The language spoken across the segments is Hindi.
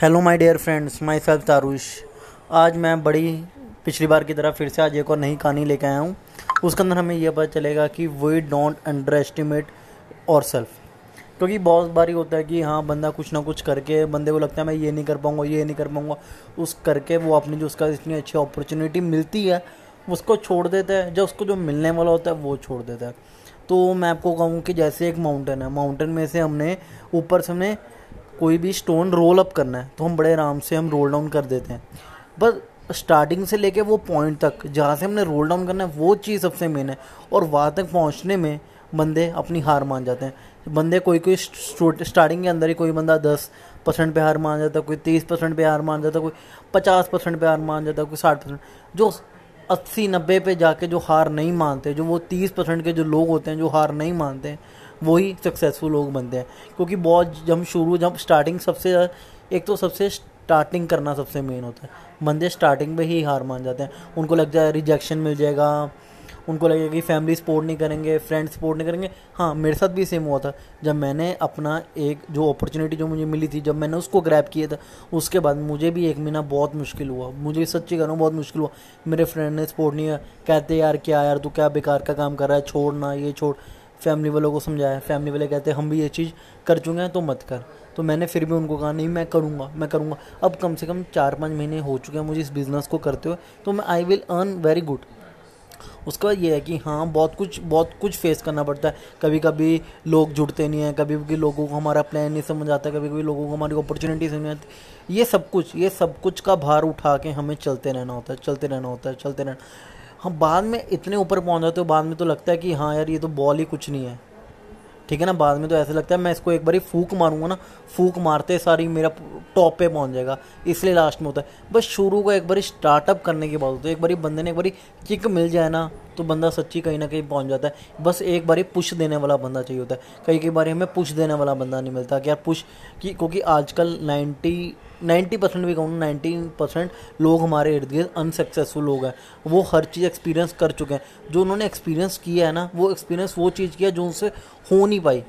Hello my dear friends myself Tarush आज मैं बड़ी, पिछली बार की तरह फिर से आज एक और नई कहानी लेके आया हूँ। उसके अंदर हमें यह पता चलेगा कि वी डोंट अंडर एस्टिमेट और सेल्फ क्योंकि बहुत बारी होता है कि हाँ बंदा कुछ ना कुछ करके, बंदे को लगता है, मैं ये नहीं कर पाऊँगा, ये नहीं कर पाऊँगा। उस करके वो अपनी जो उसका इतनी अच्छी अपॉर्चुनिटी मिलती है, उसको छोड़ देता है। जो उसको जो मिलने वाला होता है, वो छोड़ देता है। तो मैं आपको कहूँ कि जैसे एक माउंटेन है माउंटेन में से हमने, ऊपर से हमने कोई भी स्टोन रोल अप करना है तो हम बड़े आराम से हम रोल डाउन कर देते हैं। बस स्टार्टिंग से लेके वो पॉइंट तक, जहाँ से हमने रोल डाउन करना है, वो चीज़ सबसे मेन है। और वहाँ तक पहुँचने में बंदे अपनी हार मान जाते हैं। बंदे कोई कोई स्टार्टिंग के अंदर ही कोई बंदा दस परसेंट पे हार मान जाता है, कोई तीस परसेंट पे हार मान जाता है, कोई पचास परसेंट पे हार मान जाता है, कोई साठ परसेंट। जो अस्सी नब्बे पे जाके जो हार नहीं मानते, जो वो तीस परसेंट के जो लोग होते हैं, जो हार नहीं मानते वही सक्सेसफुल लोग बनते हैं। क्योंकि बहुत जब शुरू, जब स्टार्टिंग सबसे एक तो सबसे स्टार्टिंग करना सबसे मेन होता है। बंदे स्टार्टिंग में ही हार मान जाते हैं। उनको लग जाए रिजेक्शन मिल जाएगा। उनको लगेगा कि फैमिली सपोर्ट नहीं करेंगे फ्रेंड्स सपोर्ट नहीं करेंगे। हाँ मेरे साथ भी सेम हुआ था। जब मैंने अपना एक, जो अपॉर्चुनिटी जो मुझे मिली थी, जब मैंने उसको ग्रैप किया था, उसके बाद मुझे भी एक महीना बहुत मुश्किल हुआ। मुझे सच्ची कह रहा हूँ बहुत मुश्किल हुआ। मेरे फ्रेंड ने सपोर्ट नहीं किया। कहते, यार, क्या यार, तू क्या बेकार का काम कर रहा है? छोड़ना, ये छोड़। फैमिली वालों को समझाया, फैमिली वाले कहते, हम भी ये चीज़ कर चुके हैं तो मत कर। तो मैंने फिर भी उनको कहा, नहीं, मैं करूँगा मैं करूँगा। अब कम से कम चार पाँच महीने हो चुके हैं मुझे इस बिज़नेस को करते हुए तो मैं I will earn very good उसके बाद ये है कि हाँ बहुत कुछ बहुत कुछ फेस करना पड़ता है। कभी कभी लोग जुड़ते नहीं हैं कभी कभी लोगों को हमारा प्लान नहीं समझ आता कभी कभी लोगों को हमारी अपॉर्चुनिटी समझ आती। ये सब कुछ, ये सब कुछ का भार उठा के हमें चलते रहना होता है, चलते रहना होता है, चलते रहना। हम बाद में इतने ऊपर पहुँच जाते हो, बाद में तो लगता है कि हाँ यार, ये तो बॉल ही कुछ नहीं है। ठीक है ना? बाद में तो ऐसा लगता है, मैं इसको एक बार फूक मारूँगा ना, फूक मारते सारी मेरा टॉप पे पहुँच जाएगा, इसलिए लास्ट में होता है। बस शुरू को एक बार स्टार्टअप करने के बाद होता है, एक बार बंदे ने एक बार किक मिल जाए ना तो बंदा सच्ची कहीं ना कहीं पहुँच जाता है। बस एक बार पुश देने वाला बंदा चाहिए होता है। कई कई बार हमें पुश देने वाला बंदा नहीं मिलता कि यार पुश कि क्योंकि आजकल नाइन्टी नाइन्टी परसेंट भी कहूँ नाइन्टी परसेंट लोग हमारे इर्द गिर्द अनसक्सेसफुल लोग हैं। वो हर चीज़ एक्सपीरियंस कर चुके हैं। जो उन्होंने एक्सपीरियंस किया है ना, वो एक्सपीरियंस वो चीज़ किया जो उनसे हो नहीं पाई।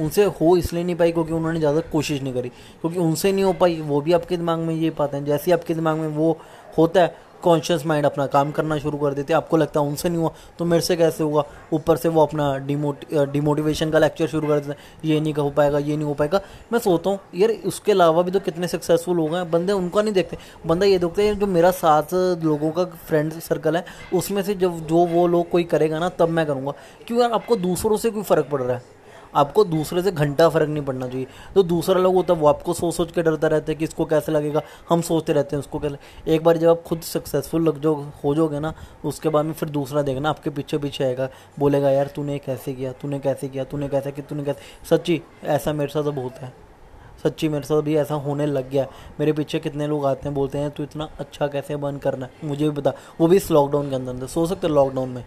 उनसे हो इसलिए नहीं पाई क्योंकि उन्होंने ज़्यादा कोशिश नहीं करी। क्योंकि उनसे नहीं हो पाई, वो भी आपके दिमाग में ये पाते हैं। जैसे ही आपके दिमाग में वो होता है कॉन्शियस माइंड अपना काम करना शुरू कर देते आपको लगता है उनसे नहीं हुआ तो मेरे से कैसे होगा? ऊपर से वो अपना डिमोट डिमोटिवेशन का लेक्चर शुरू कर देते हैं। ये नहीं हो पाएगा, ये नहीं हो पाएगा। मैं सोचता हूँ, यार, उसके अलावा भी तो कितने सक्सेसफुल हैं। बंदे उनका नहीं देखते। बंदा ये देखते हैं, जो मेरा साथ लोगों का फ्रेंड सर्कल है, उसमें से जब, जो वो लोग कोई करेगा ना, तब मैं करूँगा। क्यों यार, आपको दूसरों से कोई फ़र्क पड़ रहा है? आपको दूसरे से घंटा फ़र्क नहीं पड़ना चाहिए। तो दूसरा लोग होता है, वो आपको सोच सोच के डरता रहता है कि इसको कैसे लगेगा। हम सोचते रहते हैं उसको कैसे एक बार जब आप खुद सक्सेसफुल लग जो हो जाओगे ना, उसके बाद में फिर दूसरा देखना, आपके पीछे पीछे आएगा। बोलेगा, यार, तूने कैसे किया, तूने कैसे किया, तूने कैसे किया, तूने कैसे सच्ची, ऐसा मेरे साथ अब होता है। सच्ची, मेरे साथ भी ऐसा होने लग गया मेरे पीछे कितने लोग आते हैं, बोलते हैं, तू इतना अच्छा कैसे बंद करना है? मुझे भी बता वो भी इस लॉकडाउन के अंदर अंदर। सो सकते लॉकडाउन में।